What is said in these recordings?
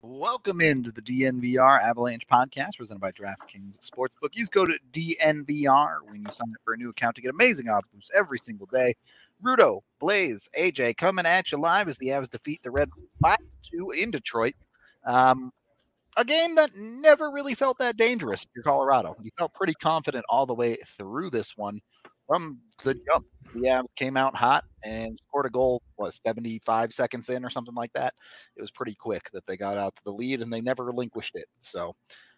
Welcome into the DNVR Avalanche podcast presented by DraftKings Sportsbook. Use code DNVR when you sign up for a new account to get amazing odds boosts every single day. Rudo, Blaze, AJ coming at you live as the Avs defeat the Red 5 2 in Detroit. Um, a game that never really felt that dangerous you're Colorado. You felt pretty confident all the way through this one from the jump. Avs came out hot and scored a goal, what, 75 seconds in or something like that. It was pretty quick that they got out to the lead and they never relinquished it. So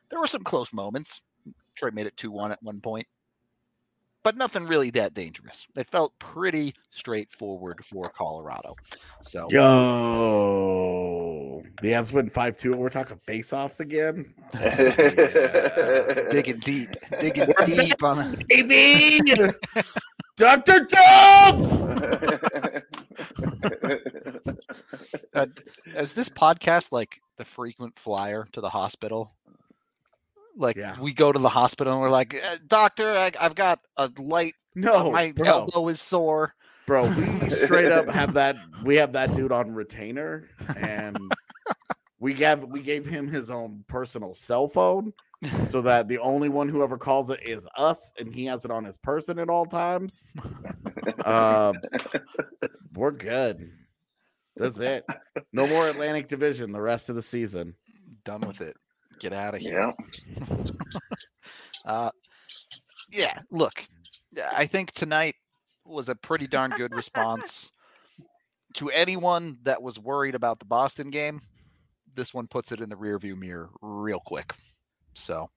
there were some close moments. Detroit made it 2 1 at one point, but nothing really that dangerous. It felt pretty straightforward for Colorado. So, yo, the Avs win 5 2, and we're talking face offs again. yeah. digging deep, digging deep on it. Dr. Dubs! uh, is this podcast like the frequent flyer to the hospital? Like yeah. we go to the hospital and we're like, uh, doctor, I, have got a light. No, my bro. elbow is sore. Bro, we straight up have that. We have that dude on retainer, and we gave we gave him his own personal cell phone, so that the only one who ever calls it is us, and he has it on his person at all times. Uh, we're good. That's it. No more Atlantic Division the rest of the season. Done with it. Get out of here. Yeah. uh, yeah. Look, I think tonight was a pretty darn good response to anyone that was worried about the Boston game. This one puts it in the rearview mirror real quick. So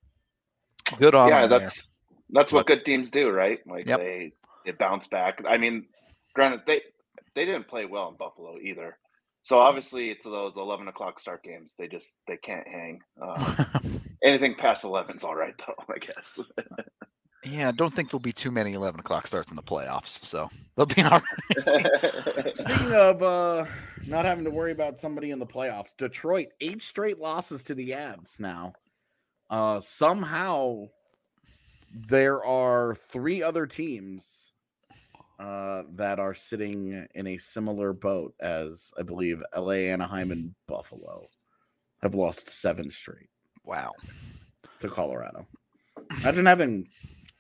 good on. Yeah, that's there. that's what good teams do, right? Like yep. they they bounce back. I mean, granted they they didn't play well in Buffalo either. So obviously, it's those eleven o'clock start games. They just they can't hang. Uh, anything past eleven is all right, though. I guess. yeah, I don't think there'll be too many eleven o'clock starts in the playoffs, so they'll be all right. Speaking of uh, not having to worry about somebody in the playoffs, Detroit eight straight losses to the Avs now. Uh, somehow, there are three other teams uh, that are sitting in a similar boat as I believe LA, Anaheim, and Buffalo have lost seven straight. Wow. To Colorado. Imagine having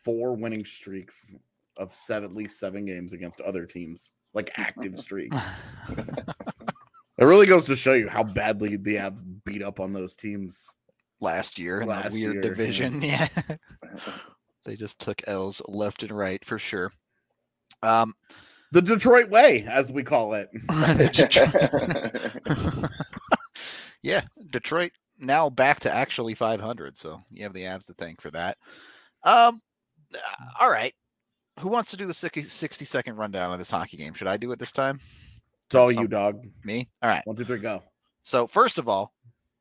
four winning streaks of seven, at least seven games against other teams, like active streaks. it really goes to show you how badly the Avs beat up on those teams last year in last that weird year, division. Yeah. yeah. they just took L's left and right for sure. Um, the Detroit way, as we call it. yeah, Detroit now back to actually 500. So you have the Avs to thank for that. Um, Uh, all right. Who wants to do the 60, 60 second rundown of this hockey game? Should I do it this time? It's all Some, you, dog. Me? All right. One, two, three, go. So, first of all,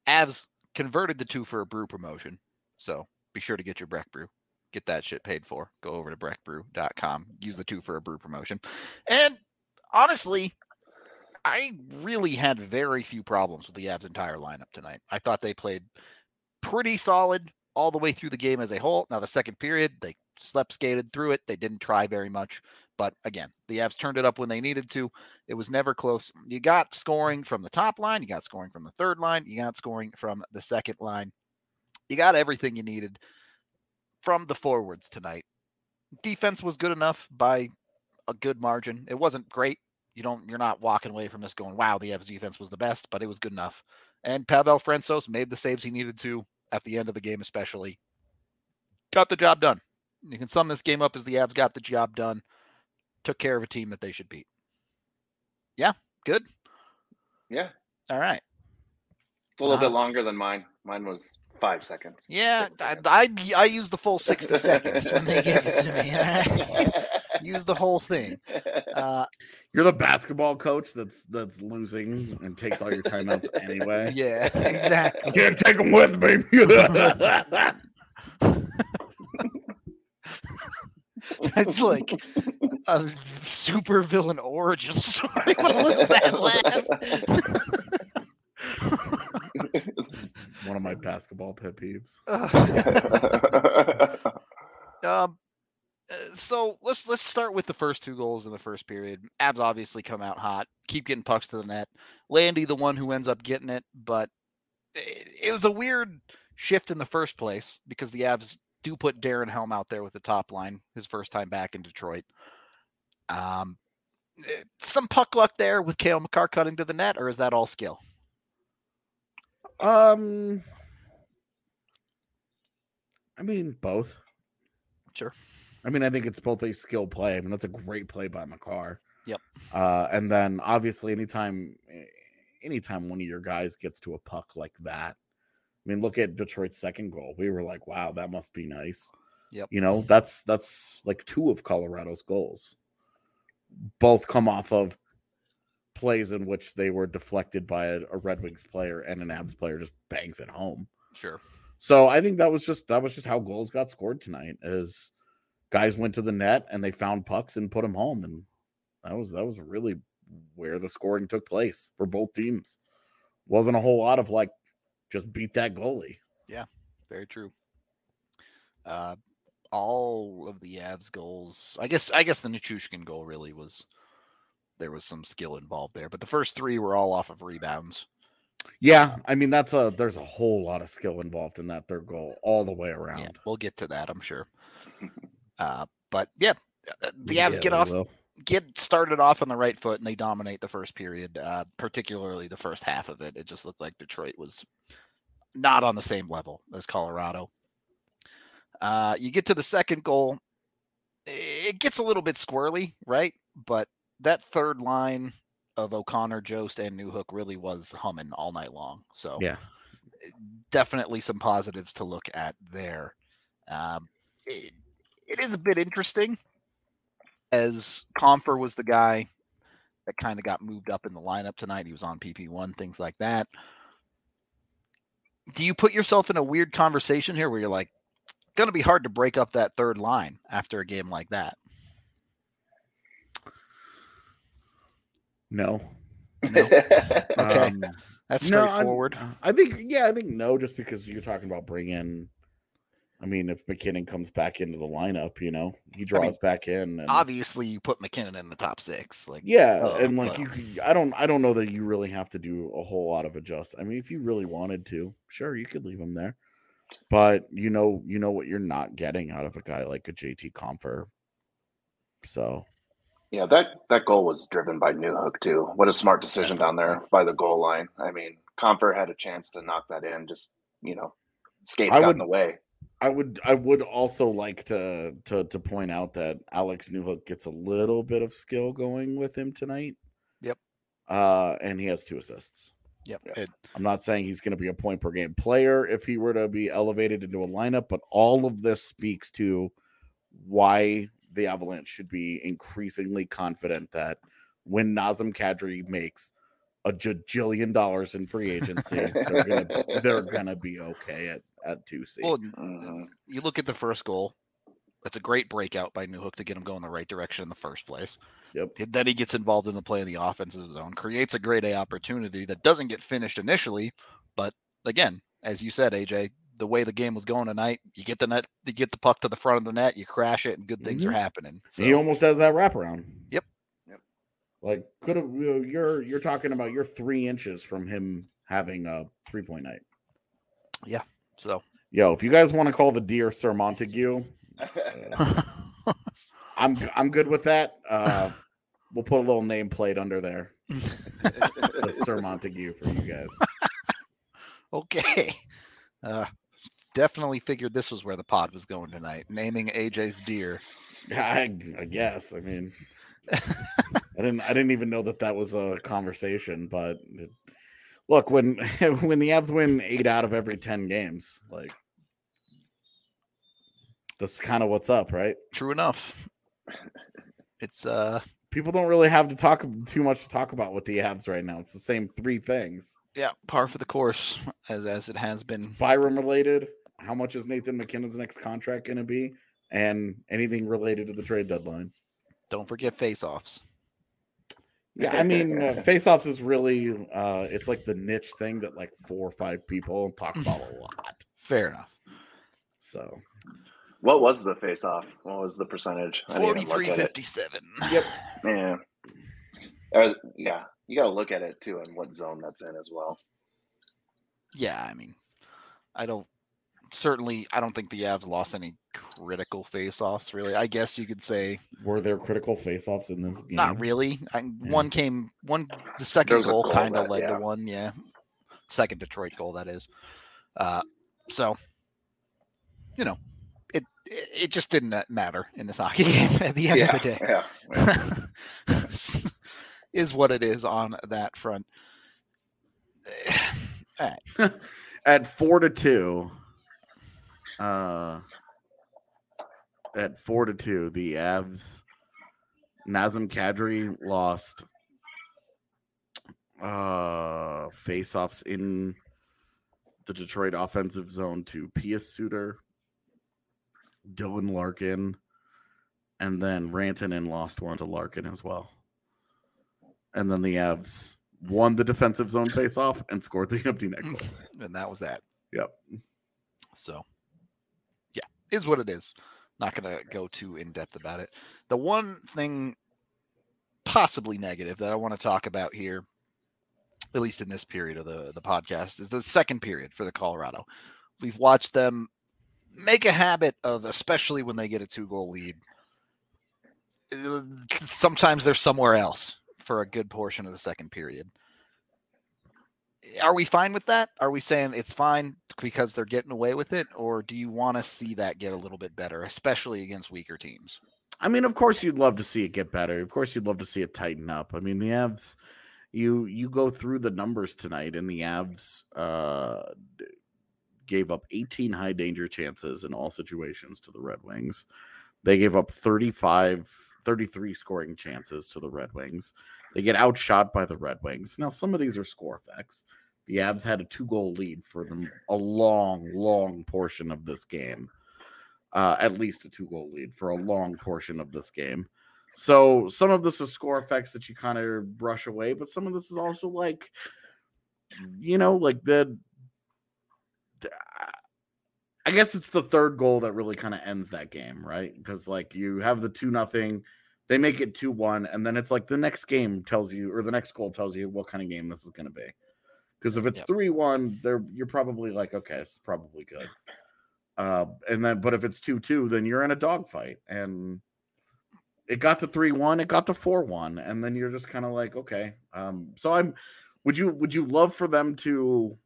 Avs converted the two for a brew promotion. So be sure to get your Breck brew get that shit paid for. Go over to breckbrew.com, use the two for a brew promotion. And honestly, I really had very few problems with the Avs entire lineup tonight. I thought they played pretty solid all the way through the game as a whole. Now, the second period, they slept skated through it. They didn't try very much. But again, the Avs turned it up when they needed to. It was never close. You got mm. scoring from the top line, you got scoring from the third line, you got scoring from the second line. You got everything you needed from the forwards tonight. Defense was good enough by a good margin. It wasn't great. You don't you're not walking away from this going, wow, the Avs defense was the best, but it was good enough. And Pavel Francouz made the saves he needed to at the end of the game, especially. Got the job done. You can sum this game up as the Avs got the job done, took care of a team that they should beat. Yeah, good. Yeah. All right. A little uh, bit longer than mine. Mine was five seconds. Yeah, seconds. I, I, I use the full sixty seconds when they gave it to me. use the whole thing. Uh, You're the basketball coach that's that's losing and takes all your timeouts anyway. Yeah, exactly. I can't take them with me. That's like a super villain origin story. What was that laugh? One of my basketball pet peeves. um, uh, so let's let's start with the first two goals in the first period. Avs obviously come out hot, keep getting pucks to the net. Landy, the one who ends up getting it, but it, it was a weird shift in the first place because the Avs do put Darren Helm out there with the top line his first time back in Detroit. Um, eh, some puck luck there with Cale Makar cutting to the net, or is that all skill? Um, I mean both. Sure. I mean, I think it's both a skill play. I mean, that's a great play by Makar. Yep. Uh, and then obviously, anytime, eh, anytime one of your guys gets to a puck like that, I mean, look at Detroit's second goal. We were like, wow, that must be nice. Yep. You know, that's that's like two of Colorado's goals. Both come off of plays in which they were deflected by a, a Red Wings player and an Avs player just bangs it home. Sure. So I think that was just that was just how goals got scored tonight. Is guys went to the net and they found pucks and put them home, and that was that was really where the scoring took place for both teams. Wasn't a whole lot of like just beat that goalie. Yeah, very true. Uh, all of the Avs goals, I guess. I guess the Nichushkin goal really was there was some skill involved there, but the first three were all off of rebounds. Yeah, I mean that's a there's a whole lot of skill involved in that third goal all the way around. Yeah, we'll get to that, I'm sure. Uh, but yeah, uh, the Yeah, Avs get off will. Get started off on the right foot and they dominate the first period, uh, particularly the first half of it. It just looked like Detroit was not on the same level as Colorado. Uh, you get to the second goal, it gets a little bit squirrely, right? But that third line of O'Connor, Jost, and Newhook really was humming all night long. So Yeah. definitely some positives to look at there. Um, it, it is a bit interesting as Compher was the guy that kind of got moved up in the lineup tonight. He was on PP1, things like that. Do you put yourself in a weird conversation here where you're like, it's going to be hard to break up that third line after a game like that? No. No. Okay. Um, That's no, I'm- straightforward. I think yeah, I think no, just because you're talking about bringing. I mean, if MacKinnon comes back into the lineup, you know, he draws back in. And, Obviously, you put MacKinnon in the top six. Like, yeah, Oh, and like well. you, I don't, I don't know that you really have to do a whole lot of adjust. I mean, if you really wanted to, sure, you could leave him there, but you know, you know what you're not getting out of a guy like a JT Compher. So Yeah, that that goal was driven by Newhook too. What a smart decision down there by the goal line. I mean, Compher had a chance to knock that in, just you know, skates I got would- in the way. I would I would also like to to to point out that Alex Newhook gets a little bit of skill going with him tonight. Yep. Uh and he has two assists. yep. It- I'm not saying he's going to be a point per game player if he were to be elevated into a lineup, but all of this speaks to why the Avalanche should be increasingly confident that when Nazem Kadri makes a jillion dollars in free agency, they're gonna they're gonna be okay at at two C. well, Mhm. you look at the first goal. It's a great breakout by Newhook to get him going the right direction in the first place. Yep. Then he gets involved in the play in the offensive zone, creates a great A opportunity that doesn't get finished initially, but again, as you said, AJ, the way the game was going tonight, you get the net, you get the puck to the front of the net, you crash it, and good things are Mhm. happening. So, He almost has that wraparound. Yep. Yep. Like could have you're you're talking about you're three inches from him having a three point night. So Yo, if you guys want to call the deer Sir Montague, uh, I'm I'm good with that. Uh, we'll put a little nameplate under there. Sir Montague for you guys. okay. Uh, definitely figured this was where the pod was going tonight, naming AJ's deer. I, I guess. I mean, I didn't. I didn't even know that that was a conversation. But it, look, when when the Avs win eight out of every ten games, like that's kind of what's up, right? True enough. It's uh People don't really have to talk too much to talk about with the Avs right now. It's the same three things: yeah, par for the course as as it has been. Byram related. How much is Nathan MacKinnon's next contract going to be? And anything related to the trade deadline. Don't forget face-offs. Yeah, I mean, uh, face-offs is really uh it's like the niche thing that like four or five people talk about a lot. Fair enough. So, what was the face off? What was the percentage? I didn't even look Forty-three fifty-seven. Yep. Yeah. Uh, yeah, you got to look at it too and what zone that's in as well. yeah, I mean, I don't certainly I don't think the Avs lost any critical face-offs. Really, I guess you could say Were there critical face-offs in this game? not really. I, Yeah. One came one the second goal goal kind of led yeah. to one. Yeah, second Detroit goal that is. Uh, so you know, it it, it just didn't matter in this hockey game at the end yeah, of the day. yeah, yeah. is what it is on that front. All right. at four to two. Uh, at four to two, the Avs, Nazem Kadri lost uh face-offs in the Detroit offensive zone to Pius Suter, Dylan Larkin, and then Rantanen lost one to Larkin as well. And then the Avs won the defensive zone face-off and scored the empty net goal. and that was that. Yep. So, is what it is. Not going to go too in depth about it. The one thing, possibly negative, that I want to talk about here, at least in this period of the the podcast, is the second period for the Colorado. We've watched them make a habit of, especially when they get a two goal lead. uh, Sometimes they're somewhere else for a good portion of the second period are we fine with that? Are we saying it's fine because they're getting away with it, or do you want to see that get a little bit better, especially against weaker teams? I mean, of course, you'd love to see it get better. Of course, you'd love to see it tighten up. I mean, the Avs, you you go through the numbers tonight, and the Avs uh, gave up 18 high danger chances in all situations to the Red Wings. They gave up 35, 33 scoring chances to the Red Wings. They get outshot by the Red Wings. Now, some of these are score effects. The Avs had a two goal lead for them a long, long portion of this game uh, at least a two goal lead for a long portion of this game. So some of this is score effects that you kind of brush away, but some of this is also like, you know, like the. the- I guess it's the third goal that really kind of ends that game, right? Because like you have the two nothing, they make it two one, and then it's like the next game tells you, or the next goal tells you what kind of game this is going to be. Because if it's Yep. three one, there you're probably like, okay, it's probably good. Uh, and then, but if it's two two, then you're in a dogfight, and it got to three one, it got to four one, and then you're just kind of like, okay. Um, so I'm, would you would you love for them to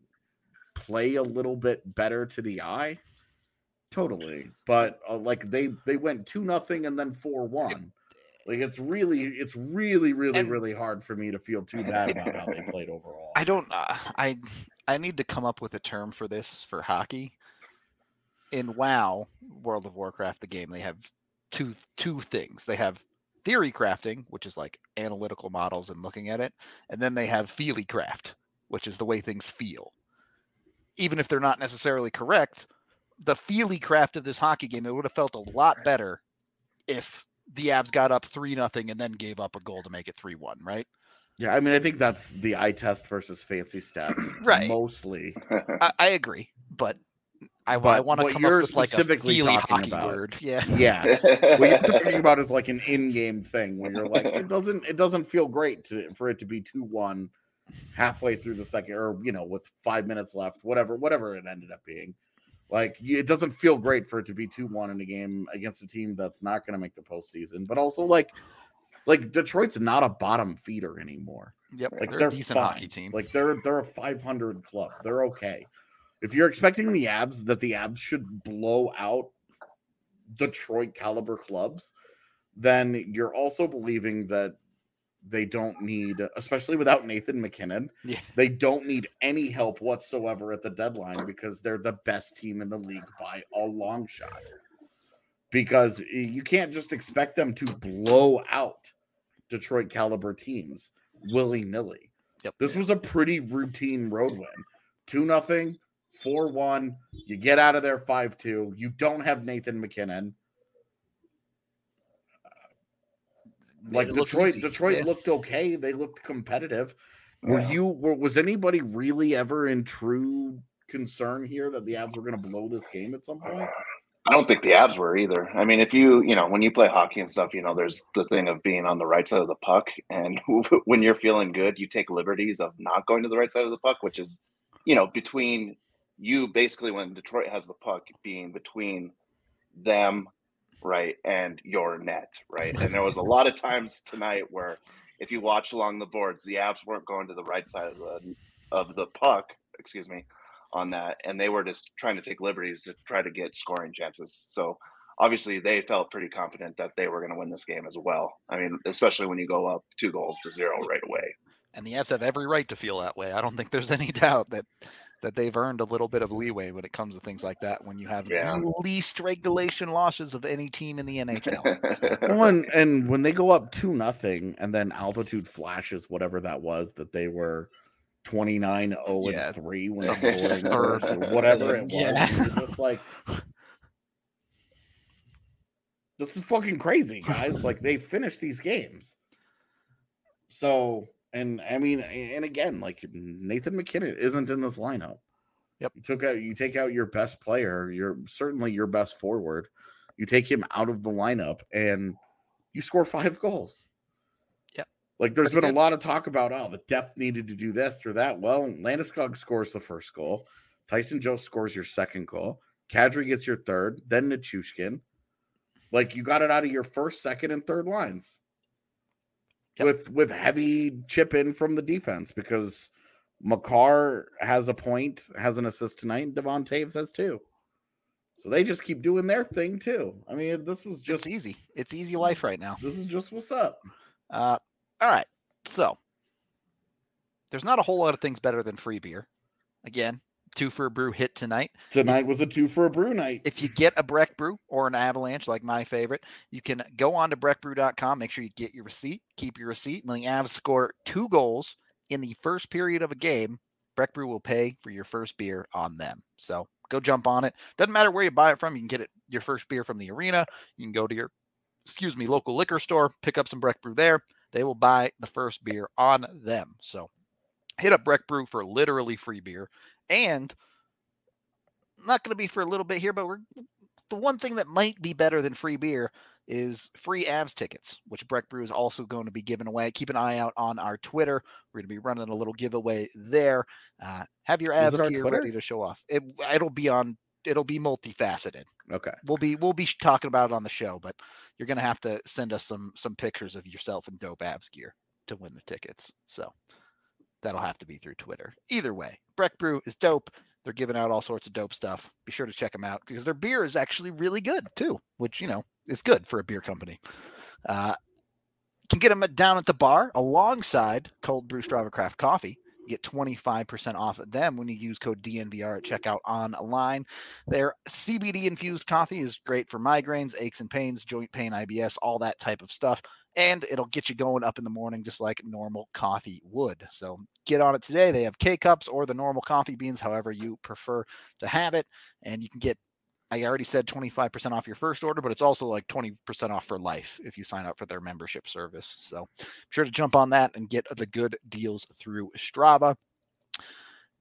play a little bit better to the eye? Totally, but uh, like they they went two nothing and then four one. Like it's really it's really really And- really hard for me to feel too bad about how they played overall. I don't. Uh, I I need to come up with a term for this for hockey. In WoW, World of Warcraft, the game, they have two two things. They have theory crafting, which is like analytical models and looking at it, and then they have feely craft, which is the way things feel. Even if they're not necessarily correct, the feely craft of this hockey game, it would have felt a lot better if the Avs got up three nothing and then gave up a goal to make it three one, right? Yeah, I mean, I think that's the eye test versus fancy stats, Right. Mostly, I, I agree, but I, I want to come up with like a specifically feely talking hockey about- word. Yeah. yeah. what you're talking about is like an in-game thing where you're like, it doesn't, it doesn't feel great to for it to be two one halfway through the second, or you know, with five minutes left, whatever, whatever it ended up being. Like it doesn't feel great for it to be two one in a game against a team that's not going to make the postseason, but also like, like Detroit's not a bottom feeder anymore. Yep. Like they're, they're, a decent hockey team. Like they're they're a 500 club. They're okay. If you're expecting the Avs that the Avs should blow out Detroit caliber clubs, then you're also believing that they don't need, especially without Nathan MacKinnon, Yeah. they don't need any help whatsoever at the deadline because they're the best team in the league by a long shot. Because you can't just expect them to blow out Detroit caliber teams willy nilly. Yep. This was a pretty routine road win. Two nothing, four one. You get out of there five two. You don't have Nathan MacKinnon. Made Like it look Detroit. Detroit Yeah. looked okay. They looked competitive. Were Yeah. you? Were, was anybody really ever in true concern here that the Avs were going to blow this game at some point? I don't think the Avs were either. I mean, if you, you know, when you play hockey and stuff, you know, there's the thing of being on the right side of the puck. And when you're feeling good, you take liberties of not going to the right side of the puck, which is you know, between you basically when Detroit has the puck being between them, right, and your net, right. And there was a lot of times tonight where if you watch along the boards, the Avs weren't going to the right side of the of the puck, excuse me, on that, and they were just trying to take liberties to try to get scoring chances. So obviously they felt pretty confident that they were going to win this game as well. I mean, especially when you go up two goals to zero right away. And the Avs have every right to feel that way. I don't think there's any doubt that that they've earned a little bit of leeway when it comes to things like that when you have yeah. the least regulation losses of any team in the NHL. One and when they go up two nothing and then altitude flashes whatever that was that they were 29 0 yeah. 3 when scoring or whatever it was. Yeah. Just like this is fucking crazy, guys. like they finished these games. So, and I mean, and again, like Nathan MacKinnon isn't in this lineup. Yep. You took out you take out your best player, you're certainly your best forward. You take him out of the lineup and you score five goals. Yep. Like there's Pretty been good. a lot of talk about oh the depth needed to do this or that. Well, Landeskog scores the first goal. Tyson Jost scores your second goal. Kadri gets your third, then Nichushkin. Like you got it out of your first, second, and third lines. Yep. With with heavy chip in from the defense because Makar has a point, has an assist tonight, and Devon Toews has two. So they just keep doing their thing too. I mean, this was just it's easy. It's easy life right now. This is just what's up. Uh, all right. So there's not a whole lot of things better than free beer. Again, two for a brew hit tonight. Tonight if, was a two for a brew night. If you get a Breck brew or an avalanche, like my favorite, you can go on to breckbrew.com. Make sure you get your receipt, keep your receipt. When the Avs score two goals in the first period of a game, Breck brew will pay for your first beer on them. So go jump on it. Doesn't matter where you buy it from. You can get it your first beer from the arena. You can go to your excuse me, local liquor store, pick up some Breck brew there. They will buy the first beer on them. So hit up Breck Brew for literally free beer. And not going to be for a little bit here, but we're the one thing that might be better than free beer is free Avs tickets, which Breck Brew is also going to be giving away. Keep an eye out on our Twitter. We're going to be running a little giveaway there. Uh, have your Avs gear ready to show off. It, it'll be on. It'll be multifaceted. Okay. We'll be we'll be talking about it on the show, but you're going to have to send us some some pictures of yourself in dope Avs gear to win the tickets. So that'll have to be through Twitter. Either way, Breck Brew is dope. They're giving out all sorts of dope stuff. Be sure to check them out because their beer is actually really good too, which you know is good for a beer company. Uh, can get them down at the bar alongside Cold Brew Strava Craft Coffee. Get 25% off of them when you use code DNVR at checkout online. Their CBD infused coffee is great for migraines, aches and pains, joint pain, IBS, all that type of stuff and it'll get you going up in the morning just like normal coffee would. So get on it today. They have K cups or the normal coffee beans, however you prefer to have it. And you can get, I already said 25% off your first order, but it's also like 20% off for life if you sign up for their membership service. So be sure to jump on that and get the good deals through Strava.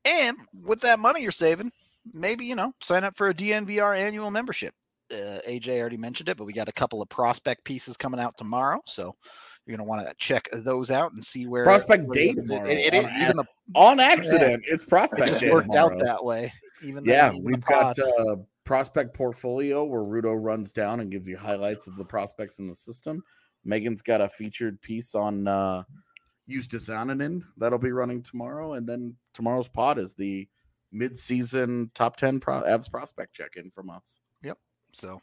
And with that money you're saving, maybe, you know, sign up for a DNVR annual membership uh, AJ already mentioned it, but we got a couple of prospect pieces coming out tomorrow. So you're going to want to check those out and see where prospect where date tomorrow. It, it is even the, on accident. Yeah, it's prospect. It just worked tomorrow. out that way. Even yeah, even we've got uh, prospect portfolio where Rudo runs down and gives you highlights of the prospects in the system. Megan's got a featured piece on uh, Justus Annunen that'll be running tomorrow, and then tomorrow's pod is the mid-season top ten pro- Avs prospect check-in from us. So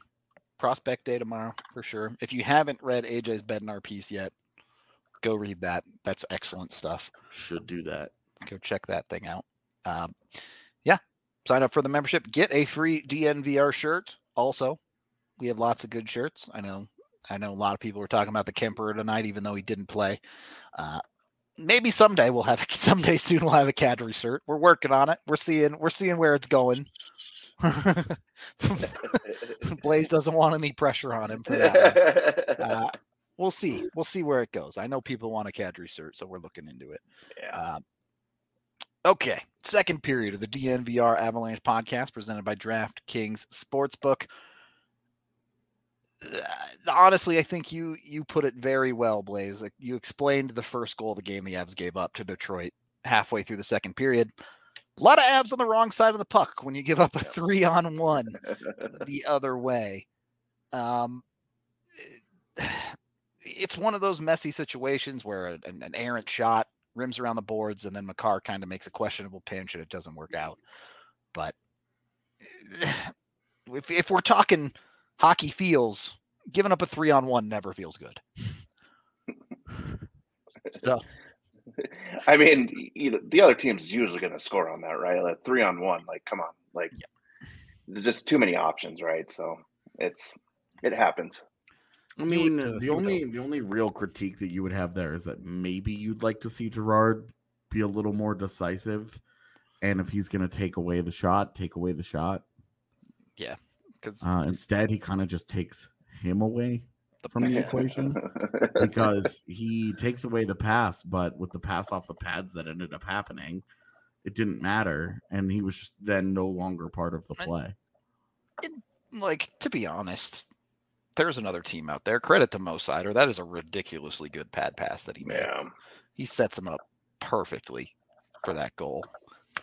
prospect day tomorrow for sure. If you haven't read AJ's Bednar piece yet, go read that. That's excellent stuff. Should do that. Go check that thing out. Um, yeah, sign up for the membership. Get a free DNVR shirt. Also, we have lots of good shirts. I know. I know a lot of people were talking about the Kuemper tonight, even though he didn't play. Uh, maybe someday we'll have someday soon we'll have a Kadri shirt. We're working on it. We're seeing we're seeing where it's going. Blaze doesn't want any pressure on him for that. Uh, we'll see. We'll see where it goes. I know people want a Kadri cert, so we're looking into it. Yeah. Uh, okay. Second period of the DNVR Avalanche podcast presented by DraftKings Sportsbook. Uh, honestly, I think you you put it very well, Blaze. Like you explained the first goal of the game the Avs gave up to Detroit halfway through the second period A lot of Avs on the wrong side of the puck when you give up a three on one the other way. Um, it's one of those messy situations where an, an errant shot rims around the boards, and then Makar kind of makes a questionable pinch, and it doesn't work out. But if if we're talking hockey feels, giving up a three on one never feels good. so. I mean, you know, the other team's usually going to score on that, right? Like three on one, like come on, like yeah. just too many options, right? So it's it happens. I mean, would, uh, the only the only real critique that you would have there is that maybe you'd like to see Girard be a little more decisive, and if he's going to take away the shot, take away the shot. Yeah, because uh, instead he kind of just takes him away from the equation because he takes away the pass, but with the pass off the pads that ended up happening, it didn't matter, and he was just then no longer part of the play. And, like to be honest, there's another team out there. Credit to Mo Seider. That is a ridiculously good pad pass that he made. Yeah. He sets him up perfectly for that goal.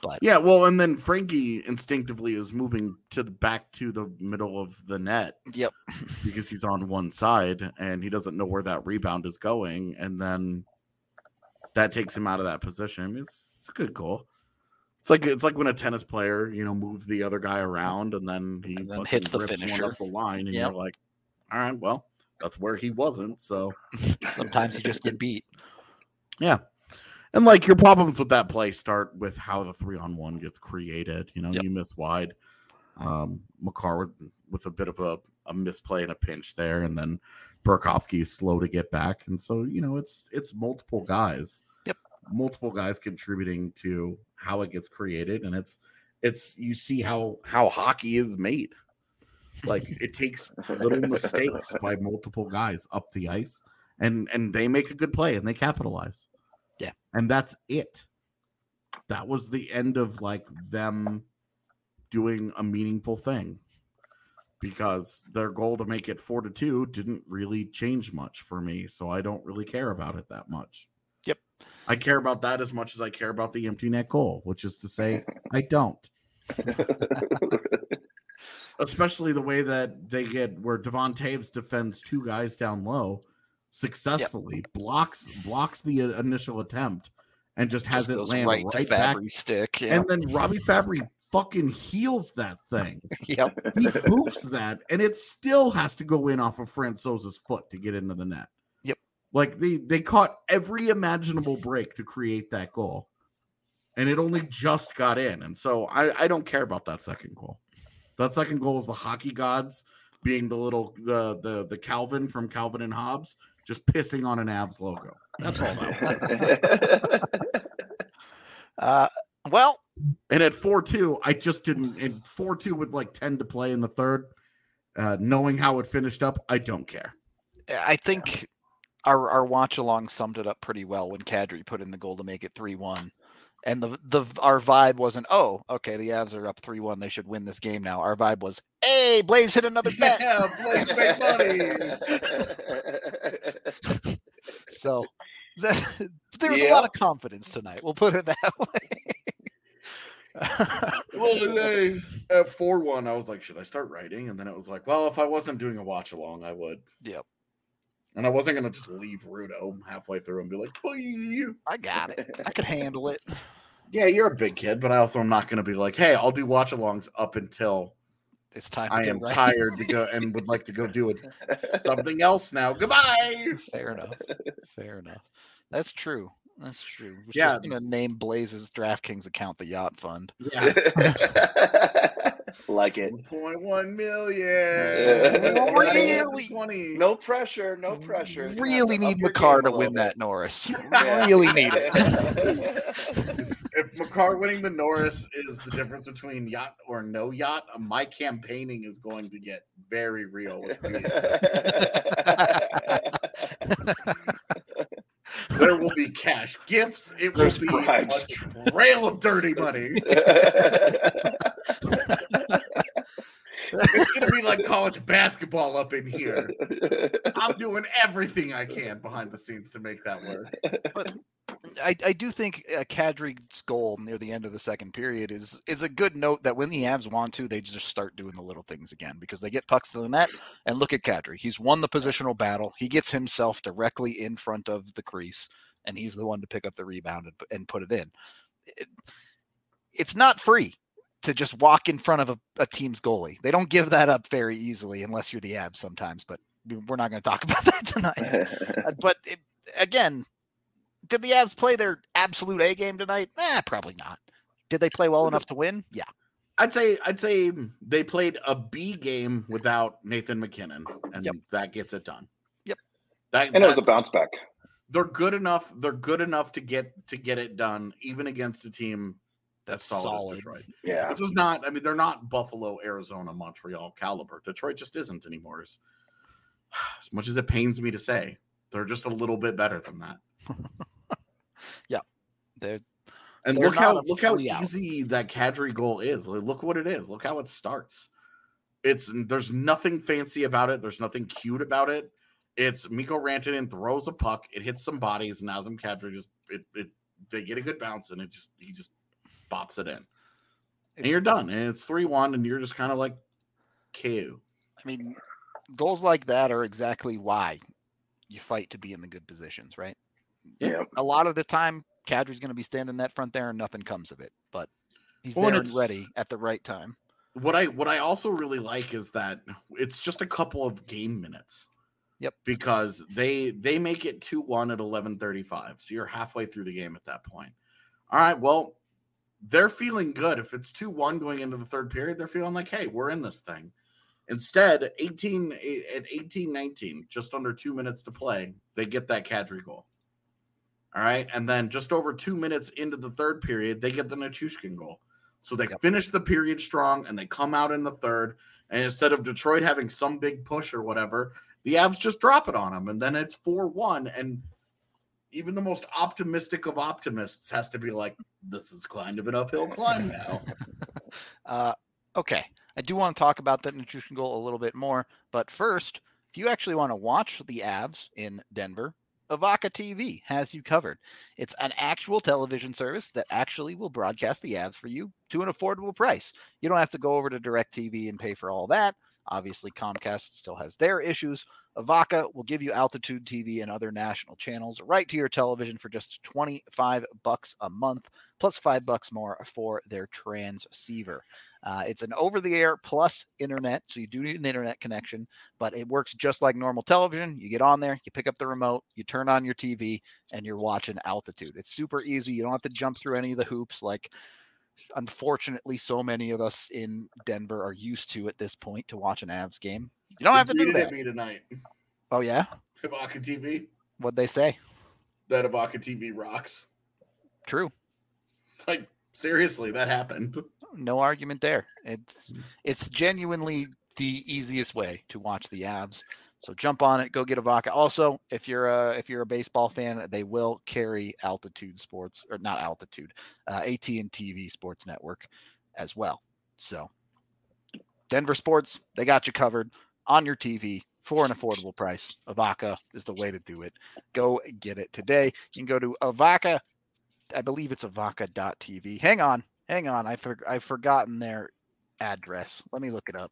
But yeah, well, and then Frankie instinctively is moving to the back to the middle of the net. Yep. because he's on one side and he doesn't know where that rebound is going, and then that takes him out of that position. It's, it's a good goal. It's like it's like when a tennis player, you know, moves the other guy around and then he and then hits the finisher up the line, and yep. you're like, all right, well, that's where he wasn't. So sometimes you just get beat. Yeah. And like your problems with that play start with how the three on one gets created. You know, yep. you miss wide. Um, Makar with a bit of a, a misplay and a pinch there, and then Burakovsky is slow to get back. And so, you know, it's it's multiple guys. Yep. Multiple guys contributing to how it gets created. And it's it's you see how how hockey is made. Like it takes little mistakes by multiple guys up the ice, and and they make a good play and they capitalize. Yeah, and that's it. That was the end of like them doing a meaningful thing because their goal to make it four to two didn't really change much for me. So I don't really care about it that much. Yep. I care about that as much as I care about the empty net goal, which is to say, I don't. especially the way that they get where Devon Toews defends two guys down low successfully, yep. blocks blocks the uh, initial attempt, and just has just it land right, right back stick, and then Robbie Fabbri fucking heals that thing. yep, he boofs that, and it still has to go in off of Francouz's foot to get into the net. Yep, like they they caught every imaginable break to create that goal. And it only just got in. And so I, I don't care about that second goal. That second goal is the hockey gods being the little the the the Calvin from Calvin and Hobbes just pissing on an Avs logo. That's all that was. uh, well, and at four two, I just didn't. In four two with like ten to play in the third, uh, knowing how it finished up, I don't care. I think our our watch along summed it up pretty well when Kadri put in the goal to make it three one and the the our vibe wasn't oh okay the Avs are up three one they should win this game now our vibe was hey Blaze hit another bet yeah Blaze make money so the, there was a lot of confidence tonight we'll put it that way well they, at four one I was like should I start writing and then it was like well if I wasn't doing a watch along I would yep and I wasn't gonna just leave Rudo halfway through and be like, Boy. I got it. I could handle it. Yeah, you're a big kid, but I also am not gonna be like, hey, I'll do watch alongs up until it's time. I am right. tired to go and would like to go do it something else now. Goodbye. Fair enough. Fair enough. That's true. That's true. We're yeah. just gonna name Blaze's DraftKings account the Yacht Fund. Yeah. like it. 1.1 million. really? No pressure. No pressure. Really need Makar to win that Norris. really need it. If Makar winning the Norris is the difference between yacht or no yacht, my campaigning is going to get very real. there will be cash gifts. It will be bribes. a trail of dirty money. it's gonna be like college basketball up in here. I'm doing everything I can behind the scenes to make that work. But I, I do think uh, Kadri's goal near the end of the second period is is a good note that when the Avs want to, they just start doing the little things again because they get pucks to the net. And look at Kadri; he's won the positional battle. He gets himself directly in front of the crease, and he's the one to pick up the rebound and, and put it in. It, it's not free to just walk in front of a, a, team's goalie. They don't give that up very easily unless you're the Avs sometimes. But we're not going to talk about that tonight. Uh, but it, again, did the Avs play their absolute A game tonight? Eh, probably not. Did they play well enough to win? Yeah. I'd say I'd say they played a B game without Nathan MacKinnon, and yep. that gets it done. Yep. That, and it was a bounce back. They're good enough. They're good enough to get to get it done, even against a team that's, that's solid, solid. Detroit. Yeah. This is not. I mean, they're not Buffalo, Arizona, Montreal caliber. Detroit just isn't anymore. As, as much as it pains me to say, they're just a little bit better than that. yeah, they're and they're look how look how easy that Kadri goal is. Look what it is. Look how it starts. It's there's nothing fancy about it. There's nothing cute about it. It's Mikko Rantanen throws a puck, it hits some bodies, and Nazem Kadri just it, it they get a good bounce and it just he just bops it in. And you're done. And it's 3-1 and you're just kind of like KO. I mean, goals like that are exactly why you fight to be in the good positions, right? Yeah. A lot of the time, Kadri's going to be standing that front there, and nothing comes of it. But he's well, there and ready at the right time. What I what I also really like is that it's just a couple of game minutes. Yep. Because they they make it two one at eleven thirty five, so you're halfway through the game at that point. All right. Well, they're feeling good. If it's two one going into the third period, they're feeling like, hey, we're in this thing. Instead, 18 eh, at 18 19, just under two minutes to play, they get that Kadri goal. All right. And then just over two minutes into the third period, they get the Nichushkin goal. So they yep. finish the period strong and they come out in the third. And instead of Detroit having some big push or whatever, the Avs just drop it on them. And then it's 4 1. And even the most optimistic of optimists has to be like, this is kind of an uphill climb now. uh, okay. I do want to talk about that Nichushkin goal a little bit more. But first, if you actually want to watch the Avs in Denver, Evoca TV has you covered. It's an actual television service that actually will broadcast the ads for you to an affordable price. You don't have to go over to DirecTV and pay for all that. Obviously, Comcast still has their issues. Evoca will give you Altitude TV and other national channels right to your television for just 25 bucks a month, plus 5 bucks more for their transceiver. Uh, it's an over the air plus internet, so you do need an internet connection, but it works just like normal television. You get on there, you pick up the remote, you turn on your TV, and you're watching altitude. It's super easy. You don't have to jump through any of the hoops like unfortunately so many of us in Denver are used to at this point to watch an Avs game. You don't have to do that. Me tonight. Oh yeah, Evoca TV. What'd they say? That Evoca TV rocks. True. Like seriously, that happened no argument there. It's mm. it's genuinely the easiest way to watch the Avs. So jump on it, go get Evoca. Also, if you're a if you're a baseball fan, they will carry Altitude Sports or not Altitude, uh, AT and TV Sports Network as well. So Denver Sports, they got you covered on your TV for an affordable price. Evoca is the way to do it. Go get it today. You can go to Evoca. I believe it's evoca.tv. Hang on. Hang on, I for, I've forgotten their address. Let me look it up.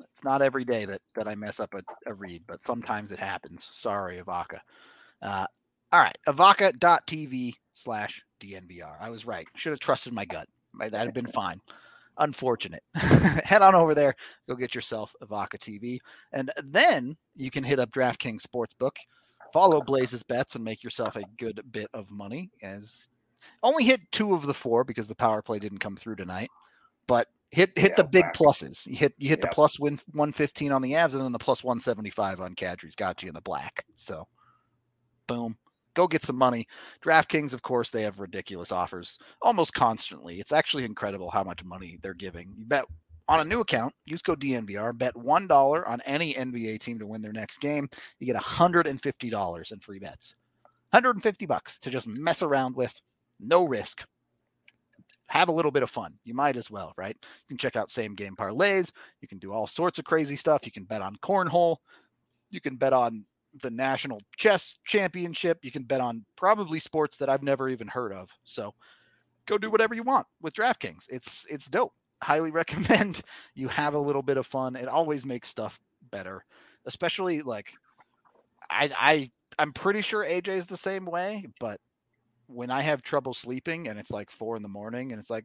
It's not every day that that I mess up a, a read, but sometimes it happens. Sorry, Evoca. Uh, all right, evoca.tv slash DNVR. I was right. Should have trusted my gut. That'd have been fine. Unfortunate. Head on over there, go get yourself Evoca TV, and then you can hit up DraftKings Sportsbook, follow Blazes Bets, and make yourself a good bit of money as only hit two of the four because the power play didn't come through tonight. But hit hit yeah, the big pluses. You hit you hit the plus win 115 on the Avs and then the plus 175 on Kadri's got you in the black. So boom. Go get some money. DraftKings, of course, they have ridiculous offers almost constantly. It's actually incredible how much money they're giving. You bet on a new account, use code DNVR, bet $1 on any NBA team to win their next game. You get $150 in free bets. 150 bucks to just mess around with no risk. Have a little bit of fun. You might as well, right? You can check out same game parlays. You can do all sorts of crazy stuff. You can bet on cornhole. You can bet on the national chess championship. You can bet on probably sports that I've never even heard of. So go do whatever you want with DraftKings. It's it's dope. Highly recommend you have a little bit of fun. It always makes stuff better, especially like I I I'm pretty sure AJ is the same way, but when I have trouble sleeping and it's like four in the morning and it's like,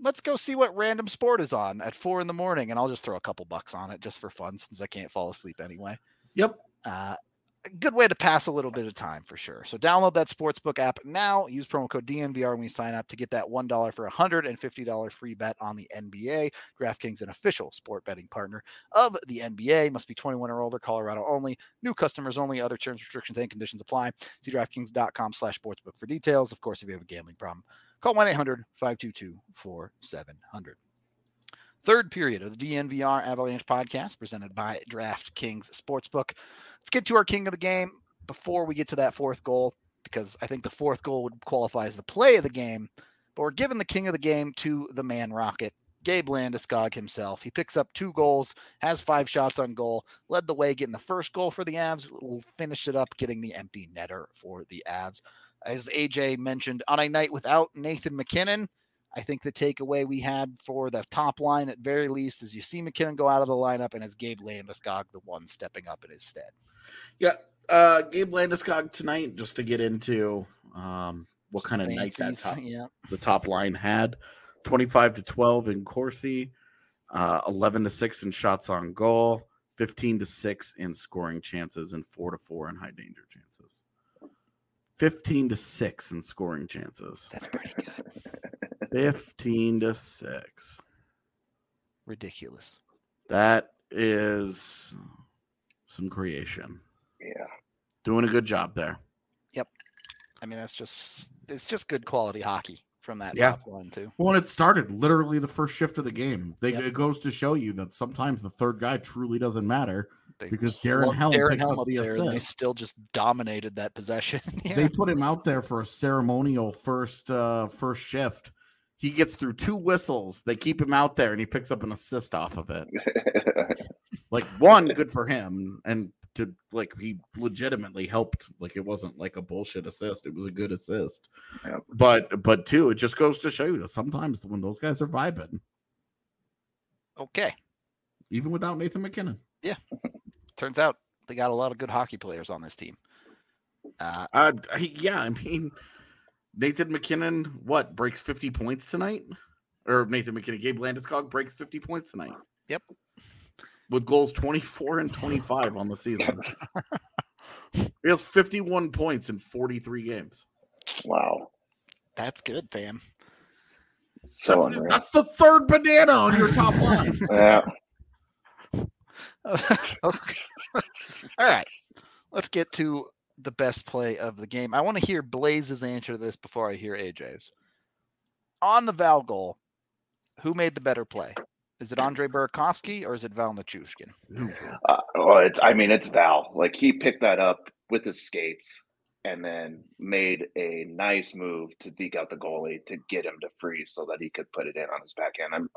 let's go see what random sport is on at four in the morning, and I'll just throw a couple bucks on it just for fun since I can't fall asleep anyway. Yep. Uh, good way to pass a little bit of time for sure. So download that sportsbook app now. Use promo code DNVR when you sign up to get that one dollar for a hundred and fifty dollar free bet on the NBA. DraftKings, an official sport betting partner of the NBA, must be 21 or older. Colorado only. New customers only. Other terms, restrictions, and conditions apply. See DraftKings.com/sportsbook for details. Of course, if you have a gambling problem, call 1-800-522-4700. Third period of the DNVR Avalanche podcast presented by DraftKings Sportsbook. Let's get to our king of the game before we get to that fourth goal, because I think the fourth goal would qualify as the play of the game. But we're giving the king of the game to the man Rocket, Gabe Landeskog himself. He picks up two goals, has five shots on goal, led the way getting the first goal for the Avs, finished it up getting the empty netter for the Avs. As AJ mentioned, on a night without Nathan MacKinnon, I think the takeaway we had for the top line, at very least, is you see MacKinnon go out of the lineup, and as Gabe Landeskog the one stepping up in his stead. Yeah, uh, Gabe Landeskog tonight, just to get into um, what kind of night that top, yeah. the top line had 25 to 12 in Corsi, uh, 11 to 6 in shots on goal, 15 to 6 in scoring chances, and 4 to 4 in high danger chances. 15 to 6 in scoring chances. That's pretty good. 15 to 6. Ridiculous. That is some creation. Yeah. Doing a good job there. Yep. I mean, that's just it's just good quality hockey from that Yeah. top line too. Well, and it started literally the first shift of the game. They, Yep. It goes to show you that sometimes the third guy truly doesn't matter. They Because Darren lumped Helm Darren picks Helm up the there, and they still just dominated that possession. Yeah. They put him out there for a ceremonial first uh first shift. He gets through two whistles. They keep him out there and he picks up an assist off of it. Like one, good for him. And to like he legitimately helped. Like it wasn't like a bullshit assist. It was a good assist. Yep. But but two, it just goes to show you that sometimes when those guys are vibing, okay. even without Nathan MacKinnon. Yeah. Turns out they got a lot of good hockey players on this team. Uh, uh yeah, I mean Nathan MacKinnon, what breaks 50 points tonight? Or Nathan MacKinnon, Gabe Landeskog breaks 50 points tonight. Yep. With goals 24 and 25 on the season. he has 51 points in 43 games. wow. that's good, fam. So That's, unreal. that's the third banana on your top line. Yeah. All right. Let's get to the best play of the game. I want to hear Blaze's answer to this before I hear AJ's. On the Val goal, who made the better play? Is it Andre Burakovsky or is it Val Nichushkin? Uh, well, it's, I mean, it's Val. Like he picked that up with his skates and then made a nice move to deke out the goalie to get him to freeze so that he could put it in on his backhand. I'm,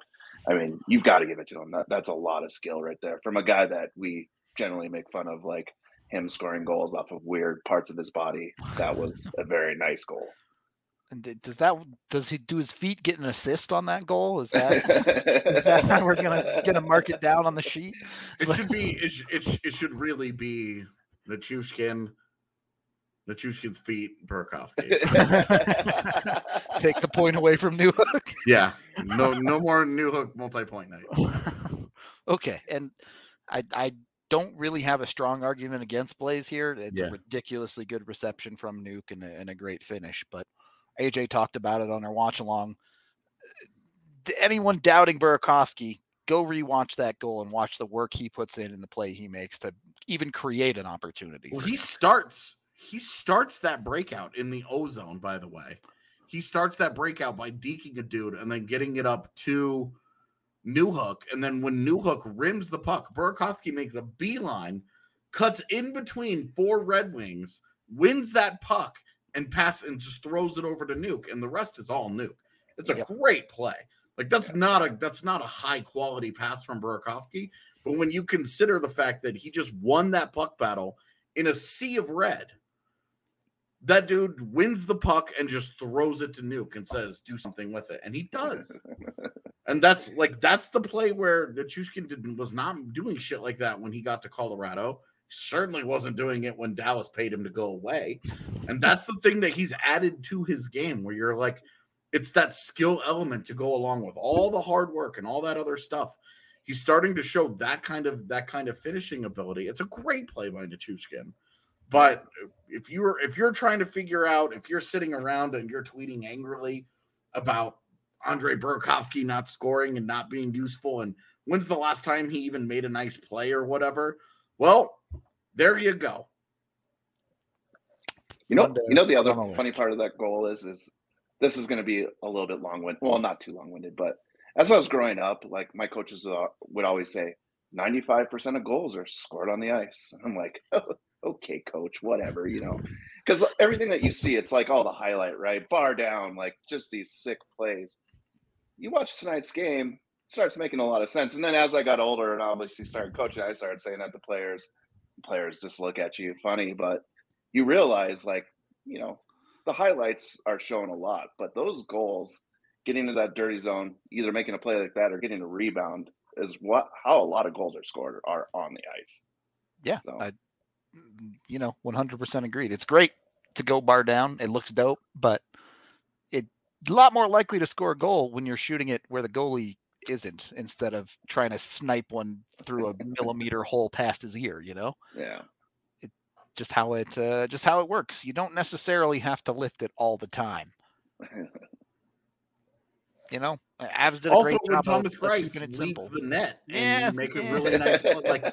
I mean, you've got to give it to him. That, that's a lot of skill right there from a guy that we generally make fun of, like him scoring goals off of weird parts of his body. That was a very nice goal. And does that does he do his feet get an assist on that goal? Is that is that how we're gonna gonna mark it down on the sheet? It should be it, sh- it, it should really be Nichushkin, Nichushkin's feet, Burakovsky. Take the point away from Newhook. yeah. No no more Newhook multi-point night. okay, and I I don't really have a strong argument against Blaze here. It's Yeah. a ridiculously good reception from Nuke and a, and a great finish. But AJ talked about it on our watch along. Uh, anyone doubting Burakovsky, go rewatch that goal and watch the work he puts in and the play he makes to even create an opportunity. Well, he Nuke. starts he starts that breakout in the ozone, by the way. He starts that breakout by deking a dude and then getting it up to Newhook. And then when Newhook rims the puck, Burakovsky makes a beeline, cuts in between four Red Wings, wins that puck, and pass and just throws it over to Nuke. And the rest is all Nuke. It's a great play. Like that's not a that's not a high quality pass from Burakovsky. But when you consider the fact that he just won that puck battle in a sea of red. That dude wins the puck and just throws it to Nuke and says, "Do something with it," and he does. and that's like that's the play where Nichushkin did, was not doing shit like that when he got to Colorado. Certainly wasn't doing it when Dallas paid him to go away. And that's the thing that he's added to his game, where you're like, it's that skill element to go along with all the hard work and all that other stuff. He's starting to show that kind of that kind of finishing ability. It's a great play by Nichushkin. But if you're if you're trying to figure out if you're sitting around and you're tweeting angrily about Andre Burakovsky not scoring and not being useful and when's the last time he even made a nice play or whatever, well, there you go. You know, you know the other on funny part of that goal is is this is going to be a little bit long winded. Well, not too long winded, but as I was growing up, like my coaches uh, would always say, ninety five percent of goals are scored on the ice. I'm like, okay, coach, whatever, you know, because everything that you see, it's like all the highlight, right? Bar down, like just these sick plays. You watch tonight's game, it starts making a lot of sense. And then as I got older and obviously started coaching, I started saying that to players. Players just look at you funny, but you realize like you know the highlights are showing a lot but those goals getting to that dirty zone either making a play like that or getting a rebound is what how a lot of goals are scored are on the ice Yeah, So- I, you know, 100% agreed. It's great to go bar down. It looks dope, but a lot more likely to score a goal when you're shooting it where the goalie isn't instead of trying to snipe one through a millimeter hole past his ear, you know? yeah It, Just how it uh, just how it works. You don't necessarily have to lift it all the time. You know, Avs did a Also, great when job Thomas of, of Price leads simple. the net and Yeah, you make a really nice play, like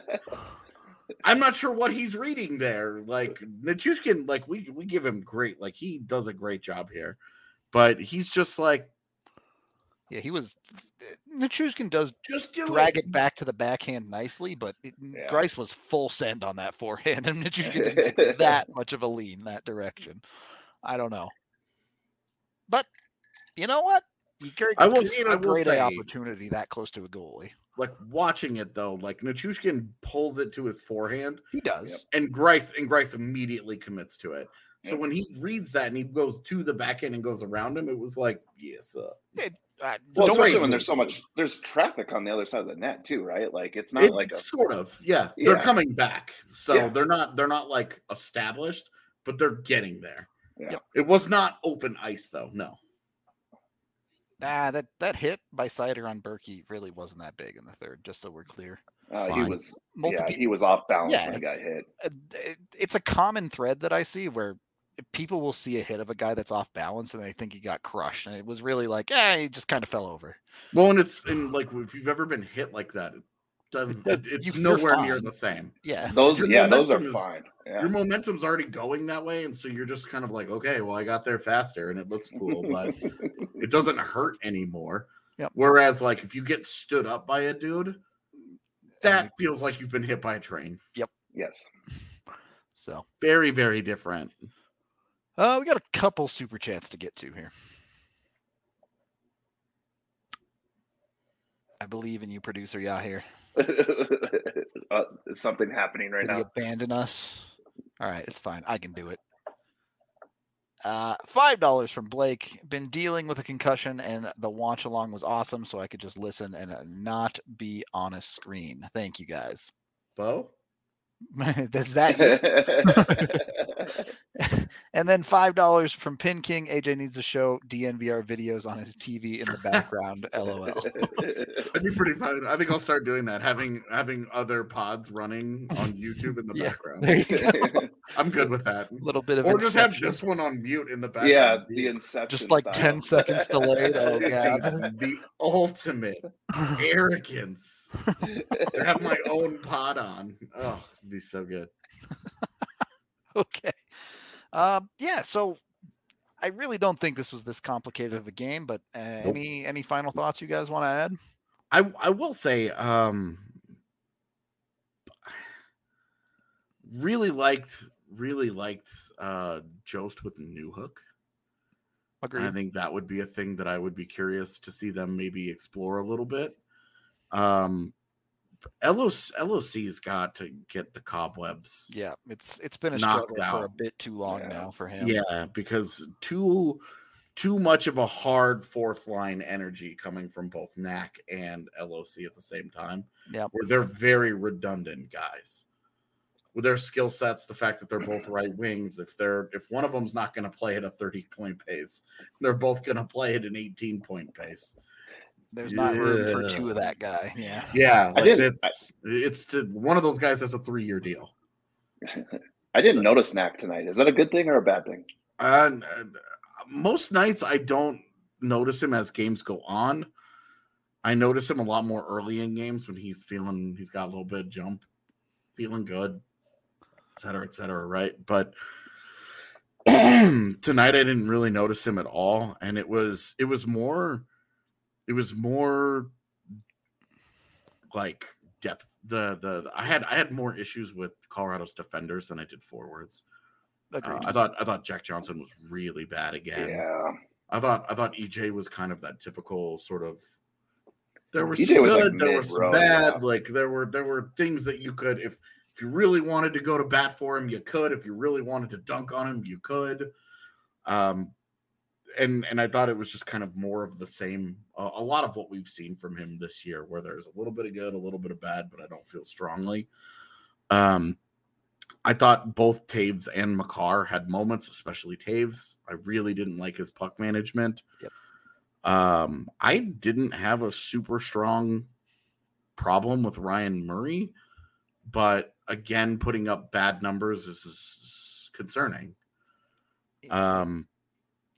I'm not sure what he's reading there. Like Nichushkin, like we we give him great, like he does a great job here, but he's just like Yeah, he was. Nichushkin does just do drag it back to the backhand nicely, but it, Yeah. Greiss was full send on that forehand, and Nichushkin didn't make that much of a lean that direction. I don't know, but you know what? You create, I will s- create will great say- opportunity that close to a goalie. Like watching it though, like Nichushkin pulls it to his forehand, He does. and Greiss and Greiss immediately commits to it. So Yep. when he reads that and he goes to the back end and goes around him, it was like, yes, uh, Uh, well don't especially when there's so much there's traffic on the other side of the net too right like it's not It- like a sort of, yeah. They're coming back, so Yeah. they're not they're not like established, but they're getting there. Yeah. It was not open ice though. No, ah, that that hit by Seider on Berkey really wasn't that big in the third. Just so we're clear. uh, he was Multiple yeah he was off balance Yeah. when he got hit it- it's a common thread that I see where people will see a hit of a guy that's off balance and they think he got crushed, and it was really like, yeah, he just kind of fell over. well, and it's and like if you've ever been hit like that, it doesn't. does- it's you- nowhere near the same. Yeah, those Your yeah those are is- fine yeah Your momentum's already going that way, and so you're just kind of like, okay, well, I got there faster, and it looks cool, but it doesn't hurt anymore. Yep. Whereas, like, if you get stood up by a dude, and that feels like you've been hit by a train. Yep. Yes so Very, very different. Uh, we got a couple super chats to get to here. I believe in you, producer Yahir. uh, something happening right Did he now abandon us? All right, it's fine. I can do it. Uh, five dollars from Blake. Been dealing with a concussion, and the watch along was awesome, so I could just listen and uh, not be on a screen. Thank you guys. Bo? Does that? you? and then five dollars from Pin King. AJ needs to show DNVR videos on his TV in the background. LOL. That'd be pretty fun. I think I'll start doing that. Having having other pods running on YouTube in the Yeah, background. There you go. I'm good with that. A little bit of Or just have Inception. this one on mute in the background. yeah, the Inception. just like style. 10 seconds delayed. Oh, God. the ultimate arrogance. to have my own pod on. Oh, it'd be so good. okay. Um, yeah, so I really don't think this was this complicated of a game, but uh, any any final thoughts you guys want to add? I I will say, um, really liked really liked uh Jost with Newhook. And I think that would be a thing that I would be curious to see them maybe explore a little bit. Um, LOC, LOC's got to get the cobwebs. Yeah, it's it's been a Knocked struggle for a bit too long Yeah. now for him. Yeah, because too too much of a hard fourth line energy coming from both Knack and LOC at the same time. Yep. Where they're very redundant guys. With their skill sets, the fact that they're both right wings, if they're if one of them's not going to play at a 30 point pace, they're both going to play at an 18 point pace. There's not room for two of that guy. Yeah. Yeah, I didn't- it's, it's to one of those guys has a three year deal. I didn't notice Knack tonight. Is that a good thing or a bad thing? And uh, most nights I don't notice him as games go on. I notice him a lot more early in games when he's feeling he's got a little bit of jump, feeling good, et cetera, et cetera, right? But tonight I didn't really notice him at all. And it was it was more it was more like depth. The the I had I had more issues with Colorado's defenders than I did forwards. Uh, I thought I thought Jack Johnson was really bad again. Yeah. I thought I thought EJ was kind of that typical sort of. There were EJ some was, like, good, there were some bad. yeah. Like there were there were things that you could if if you really wanted to go to bat for him, you could. If you really wanted to dunk on him, you could. Um, and and I thought it was just kind of more of the same. Uh, a lot of what we've seen from him this year, where there's a little bit of good, a little bit of bad, but I don't feel strongly. Um, I thought both Toews and Makar had moments, especially Toews. I really didn't like his puck management. Yep. Um, I didn't have a super strong problem with Ryan Murray, but again, putting up bad numbers is, is concerning. Um,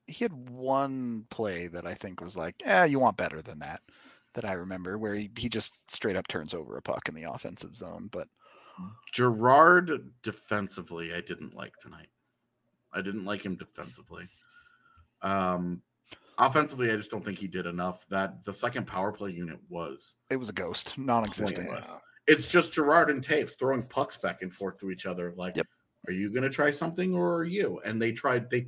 he had one play that I think was like, yeah, you want better than that. That I remember where he, he just straight up turns over a puck in the offensive zone. But Girard defensively, I didn't like tonight. I didn't like him defensively. Um, offensively, I just don't think he did enough. That the second power play unit was. it was a ghost, non-existent. Pointless. It's just Girard and Toews throwing pucks back and forth to each other. Like, Yep. are you going to try something or are you? And they tried. They, he,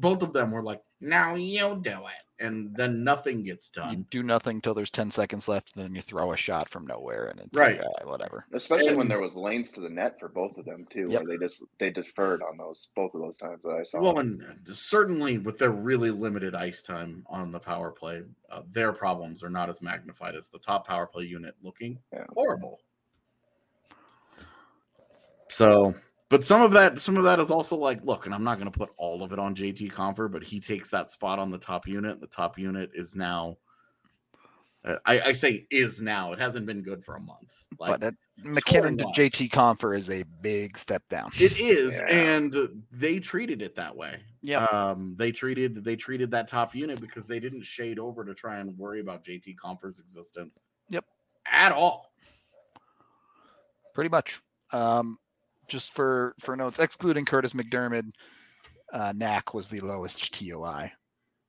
both of them were like, "Now you do it," and then nothing gets done. You done. do nothing till there's 10 seconds left, and then you throw a shot from nowhere, and it's Right. like, "Ah, whatever. Especially when there was lanes to the net for both of them too, Yep. where they just they deferred on those both of those times that I saw. Well, and certainly with their really limited ice time on the power play, uh, their problems are not as magnified as the top power play unit looking Yeah. horrible. So, but some of that, some of that is also like, look, and I'm not going to put all of it on JT Compher, but he takes that spot on the top unit. The top unit is now, uh, I, I say is now. It hasn't been good for a month. Like, but that MacKinnon to wise. JT Compher is a big step down. It is, Yeah. and they treated it that way. Yeah. Um, they treated they treated that top unit because they didn't shade over to try and worry about JT Compher's existence. Yep. At all. pretty much. Um, just for for notes, excluding Kurtis MacDermid, uh, Knack was the lowest TOI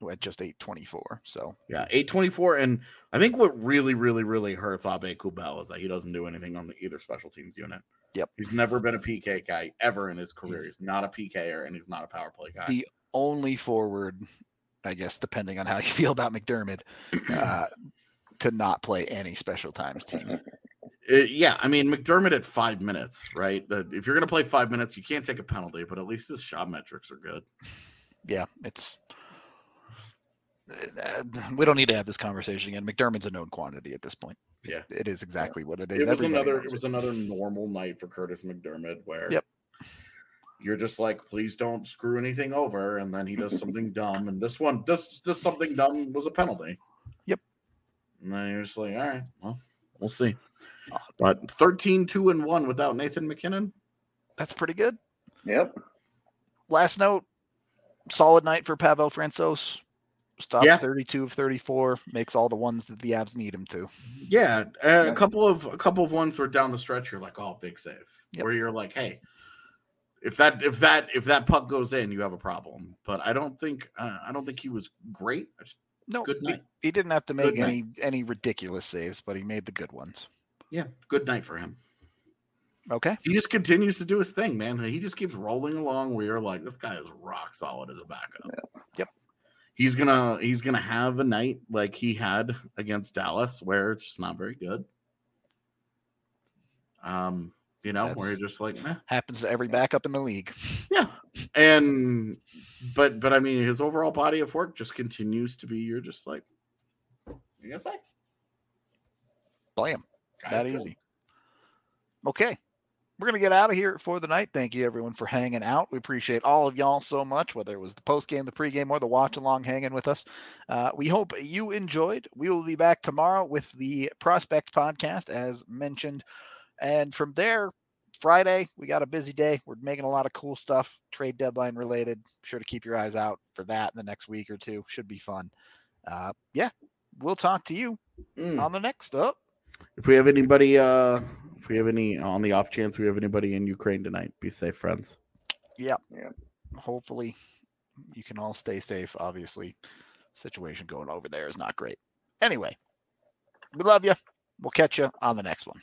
at just 824. So Yeah, 824. And I think what really, really, really hurts Aubé-Kubel is that he doesn't do anything on the either special teams unit. Yep. He's never been a PK guy ever in his career. He's not a PKer and he's not a power play guy. The- only forward, I guess, depending on how you feel about MacDermid, uh, to not play any special times team. Uh, yeah, I mean MacDermid at five minutes, right? If you're gonna play five minutes, you can't take a penalty, but at least his shot metrics are good. Yeah, it's. uh, We don't need to have this conversation again. MacDermid's a known quantity at this point. Yeah. it is exactly what it is. It was Everybody another. It was another normal night for Kurtis MacDermid, where Yep. you're just like, please don't screw anything over, and then he does something dumb, and this one, this this something dumb was a penalty. Yep. And then you're just like, all right, well, we'll see. But 13, 2 and 1 without Nathan MacKinnon. That's pretty good. Yep. last note, solid night for Pavel Francouz. Stops Yeah. 32 of 34, makes all the ones that the Avs need him to. Yeah, uh, a couple of a couple of ones were down the stretch. You're like, oh, big save. Yep. Where you're like, hey, if that if that if that puck goes in, you have a problem. But I don't think uh, I don't think he was great. Just- No, Good he, night. he didn't have to make Good any any ridiculous saves, but he made the good ones. Yeah, good night for him. Okay. He just continues to do his thing, man. He just keeps rolling along. Where you're like, this guy is rock solid as a backup. Yep. He's gonna he's gonna have a night like he had against Dallas, where it's just not very good. Um, you know, where That's- you're just like, meh. Happens to every backup in the league. Yeah. And but but I mean his overall body of work just continues to be you're just like you gonna say? Play him. Guy's that good. easy. Okay. We're going to get out of here for the night. Thank you, everyone, for hanging out. We appreciate all of y'all so much, whether it was the post game, the pregame, or the watch along hanging with us. Uh, we hope you enjoyed. We will be back tomorrow with the Prospect podcast, as mentioned. And from there, Friday, we got a busy day. We're making a lot of cool stuff, trade deadline related. Sure to keep your eyes out for that in the next week or two. Should be fun. Uh, yeah, we'll talk to you Mm. on the next up. If we have anybody uh if we have any on the off chance we have anybody in Ukraine tonight, be safe, friends. Yeah. yeah. Hopefully you can all stay safe obviously situation going over there is not great anyway we love you we'll catch you on the next one